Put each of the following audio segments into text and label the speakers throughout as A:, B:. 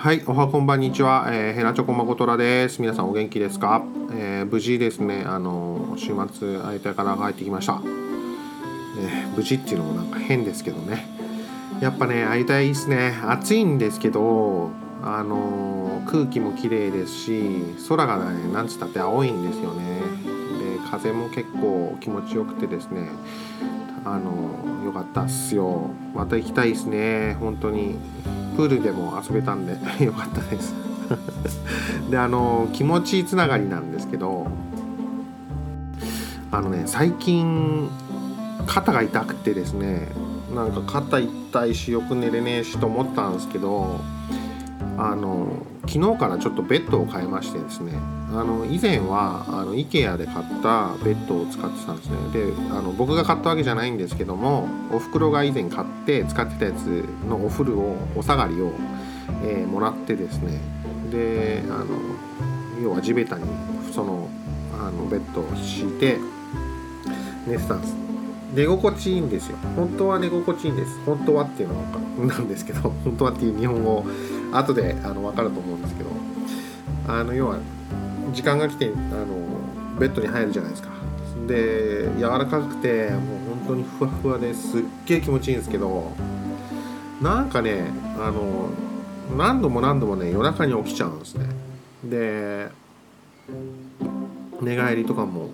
A: はい、おはこんばんにちは、えー、ヘナチョコまことらです。皆さんお元気ですか、えー無事ですね、あの週末相手から帰ってきました、えー無事っていうのもなんか変ですけどね。やっぱね、会いたいですね。暑いんですけど、あの空気も綺麗ですし、空がね、なんつったって青いんですよね。で、風も結構気持ちよくてですね、あのよかったっすよ。また行きたいですね、本当に。プールでも遊べたんで よかったです であの気持ちつながりなんですけどあのね最近肩が痛くてですねなんか肩痛いしよく寝れねえしと思ったんですけどあの昨日からちょっとベッドを変えましてですね。あの以前はあの IKEA で買ったベッドを使ってたんですね。であの僕が買ったわけじゃないんですけどもおふくろが以前買って使ってたやつのお風呂をお下がりを、えーもらってですね。であの要は地べたにそのあのベッドを敷いて寝てたんです。寝心地いいんですよ。本当は寝心地いいんです。本当はっていうのがなんですけど本当はっていう日本語後であの分かると思うんですけどあの要は時間が来てあのベッドに入るじゃないですか。で柔らかくてもう本当にふわふわです。っげえ気持ちいいんですけどなんかねあの何度も何度もね夜中に起きちゃうんですね。で寝返りとかも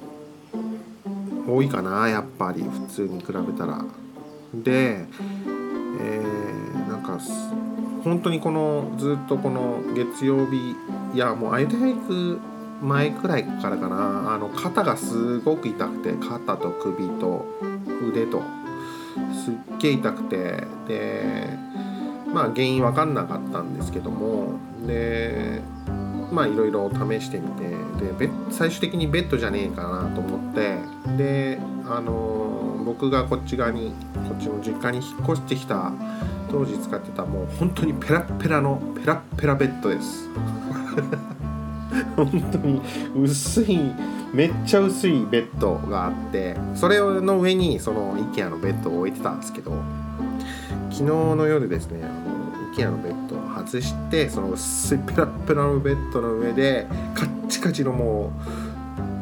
A: 多いかなやっぱり普通に比べたら。でえーなんか本当にこのずっとこの月曜日いやもう相手が行く前くらいからかな。あの肩がすごく痛くて肩と首と腕とすっげえ痛くてでまあ原因分かんなかったんですけどもでまあいろいろ試してみてで最終的にベッドじゃねえかなと思ってであの僕がこっち側にこっちの実家に引っ越してきた当時使ってたもう本当にペラペラのペラペラベッドです。本当に薄いめっちゃ薄いベッドがあってそれの上にその IKEA のベッドを置いてたんですけど昨日の夜ですねあの IKEA のベッドを外してその薄いペラペラのベッドの上でカッチカチのもう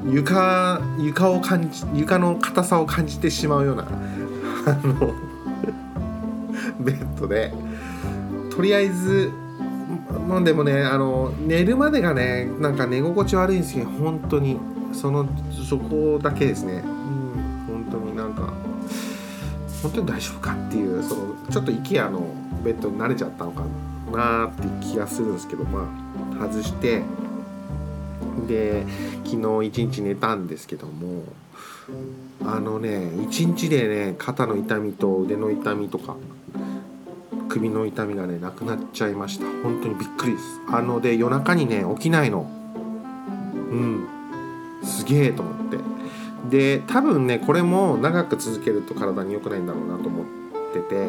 A: 床床を感じ床の硬さを感じてしまうようなあのベッドでとりあえずまあでもねあの寝るまでがねなんか寝心地悪いんですけど本当にそのそこだけですね。うん本当になんか本当に大丈夫かっていうそのちょっと IKEA のベッドに慣れちゃったのかなって気がするんですけどまあ外してで昨日一日寝たんですけどもあのね一日でね肩の痛みと腕の痛みとか首の痛みがねなくなっちゃいました。本当にびっくりです。あので夜中にね起きないの。うん。すげえと思って。で多分ねこれも長く続けると体に良くないんだろうなと思ってて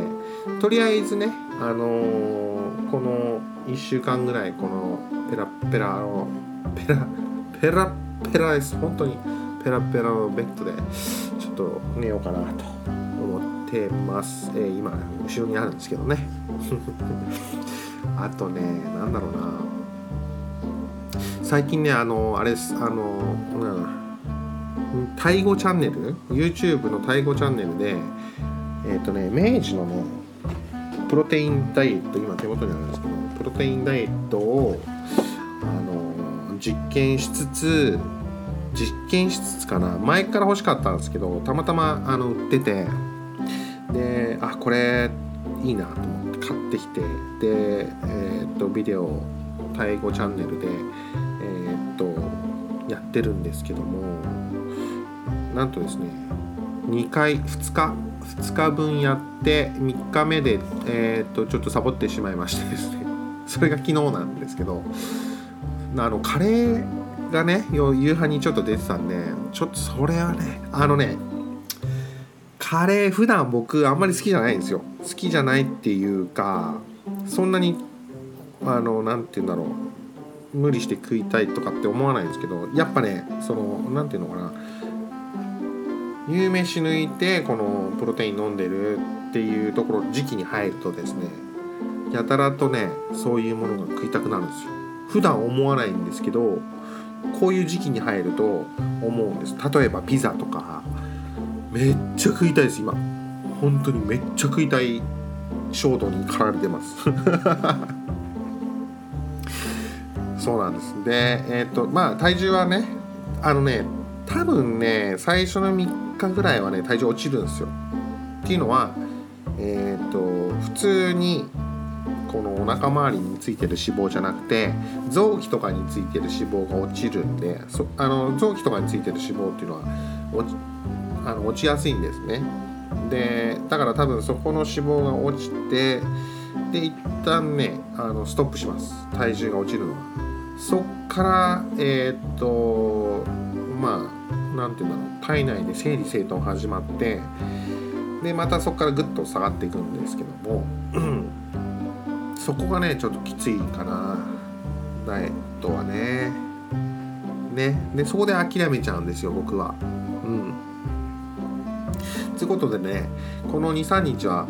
A: とりあえずねあのーこの1週間ぐらいこのペラペラのペラペラペラです。本当にペラペラのベッドでちょっと寝ようかなと思ってます、えー今後ろにあるんですけどね。あとねなんだろうな。最近ねあのあれです。あのうんタイ語チャンネル？YouTube のタイ語チャンネルでえっ、とね明治のねプロテインダイエット今手元にあるんですけどプロテインダイエットをあの実験しつつ実験しつつかな前から欲しかったんですけどたまたまあの売っててであこれいいなと思って買ってきてでえーっとビデオタイ語チャンネルでえーっとやってるんですけどもなんとですね2回2日2日分やって3日目でえーっとちょっとサボってしまいましてですね。それが昨日なんですけどあのカレーがね夕飯にちょっと出てたんでちょっとそれはねあのねカレー普段僕あんまり好きじゃないんですよ。好きじゃないっていうかそんなにあのなんて言うんだろう。無理して食いたいとかって思わないんですけどやっぱねそのなんていうのかな。夕飯抜いてこのプロテイン飲んでるっていうところ時期に入るとですねやたらとねそういうものが食いたくなるんですよ。普段思わないんですけどこういう時期に入ると思うんです。例えばピザとかめっちゃ食いたいです。今本当にめっちゃ食いたい衝動に駆られてます。そうなんです。でえっ、ー、とまあ体重はねあのね多分ね最初の3日ぐらいはね体重落ちるんですよ。っていうのはえっ、ー、と普通にこのお腹周りについてる脂肪じゃなくて臓器とかについてる脂肪が落ちるんでそあの臓器とかについてる脂肪っていうのは落ちあの落ちやすいんですね。でだから多分そこの脂肪が落ちてで一旦ねあのストップします。体重が落ちるのはそっからえー、っとまあ何て言うんだろう。体内で整理整頓始まってでまたそこからグッと下がっていくんですけどもそこがねちょっときついかな。ダイエットはね。ね。でそこで諦めちゃうんですよ僕は。うん。ということでねこの23日は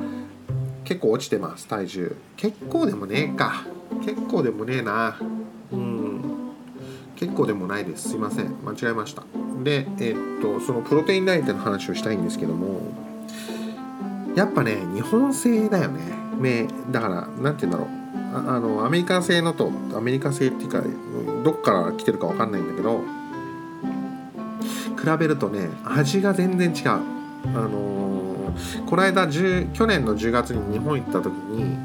A: 結構落ちてます体重。結構でもねえか。結構でもねえな。うん。結構でもないです。すいません。間違えました。でえー、っとそのプロテインダイエットの話をしたいんですけどもやっぱね日本製だよね。ねだから何て言うんだろう。あのアメリカ製のとアメリカ製っていうかどっから来てるか分かんないんだけど比べるとね味が全然違う。あのー、この間去年の10月に日本行った時に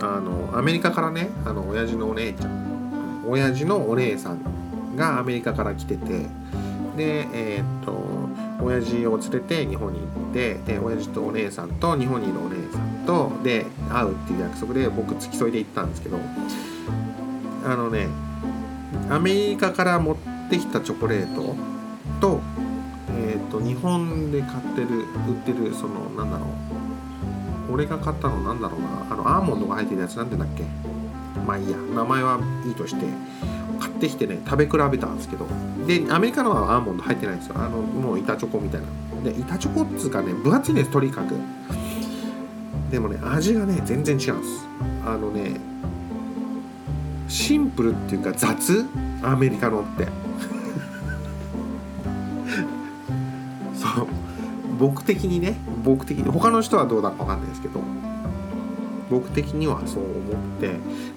A: あのアメリカからねあの親父のお姉ちゃん親父のお姉さんがアメリカから来ててでえー、っと親父を連れて日本に行ってで親父とお姉さんと日本にいるお姉さんとで会うっていう約束で僕付き添いで行ったんですけどあのねアメリカから持ってきたチョコレートと,、えーと、日本で買ってる売ってるそのなんだろう。俺が買ったのなんだろうな。あのアーモンドが入ってるやつなんてだっけ。まあいいや。名前はいいとして買ってきてね食べ比べたんですけど。でアメリカのはアーモンド入ってないんですよ。あのもう板チョコみたいな。で板チョコっつうかね分厚いですとにかく。でもね味がね全然違うんです。あのねシンプルっていうか雑？アメリカのって。そう。僕的にね僕的に他の人はどうだか分かんないですけど僕的にはそう思って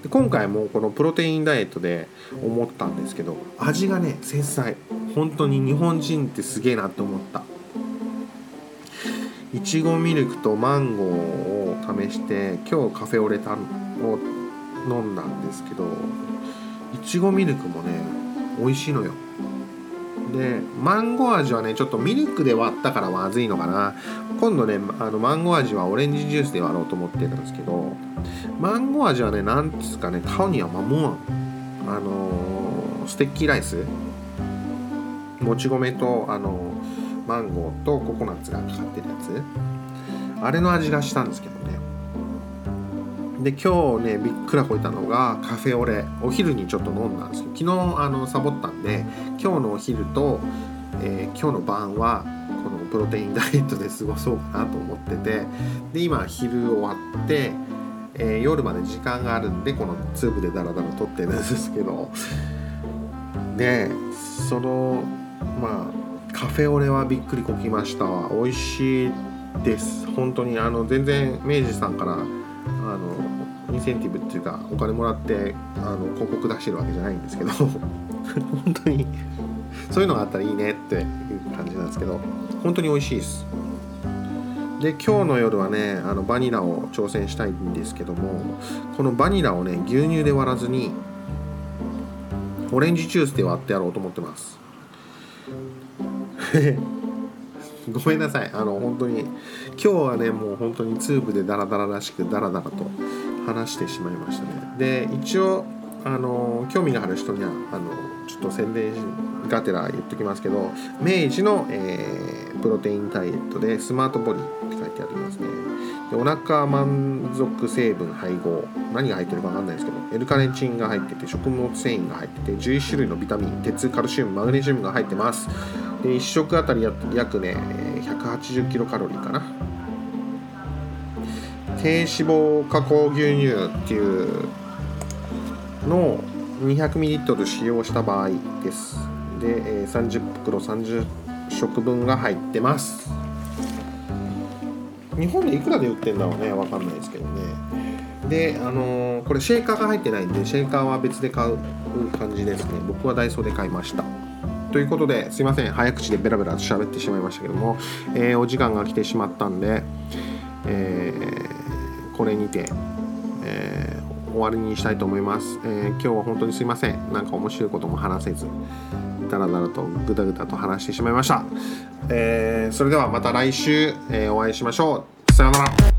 A: で今回もこのプロテインダイエットで思ったんですけど味がね繊細。本当に日本人ってすげえなって思った。いちごミルクとマンゴーを試して今日カフェオレタンを飲んだんですけどいちごミルクもね美味しいのよ。でマンゴー味はねちょっとミルクで割ったからまずいのかな。今度ねあのマンゴー味はオレンジジュースで割ろうと思ってるんですけどマンゴー味はねなんつうかね顔にはまもんあのー、ステッキーライス。もち米とあのー、マンゴーとココナッツがかかってるやつ。あれの味がしたんですけどね。で今日ねびっくらこいたのがカフェオレお昼にちょっと飲んだんですけど昨日あのサボったんで今日のお昼と、えー、今日の晩はこのプロテインダイエットで過ごそうかなと思っててで今昼終わって、えー、夜まで時間があるんでこのツーブでダラダラ撮ってるんですけど。ねそのまあカフェオレはびっくりこきました。美味しいです。本当にあの全然明治さんからあのインセンティブっていうかお金もらってあの広告出してるわけじゃないんですけど。本当にそういうのがあったらいいねっていう感じなんですけど。本当に美味しいです。で今日の夜はねあのバニラを挑戦したいんですけどもこのバニラをね牛乳で割らずにオレンジジュースで割ってやろうと思ってます。ごめんなさい。あの本当に今日はねもう本当にツーブでダラダラらしくダラダラと話してしまいましたね。で一応あの興味がある人にはあのちょっと宣伝がてら言っときますけど明治の、えー、プロテインダイエットでスマートボディって書いてありますね。でお腹満足成分配合。何が入ってるか分かんないですけど L カレンチンが入ってて食物繊維が入ってて11種類のビタミン鉄カルシウムマグネシウムが入ってます。1食あたり約ね180キロカロリーかな。低脂肪加工牛乳っていうのを 200ml 使用した場合です。で、30袋30食分が入ってます。日本でいくらで売ってんだろうねわかんないですけどね。であのー、これシェーカーが入ってないんでシェーカーは別で買う感じですね。僕はダイソーで買いました。ということですいません。早口でベラベラと喋ってしまいましたけども、えー、お時間が来てしまったんで、えー、これにて、えー、終わりにしたいと思います、えー、今日は本当にすいません。なんか面白いことも話せずダラダラとグダグダと話してしまいました、えー、それではまた来週、え、お会いしましょう。さようなら。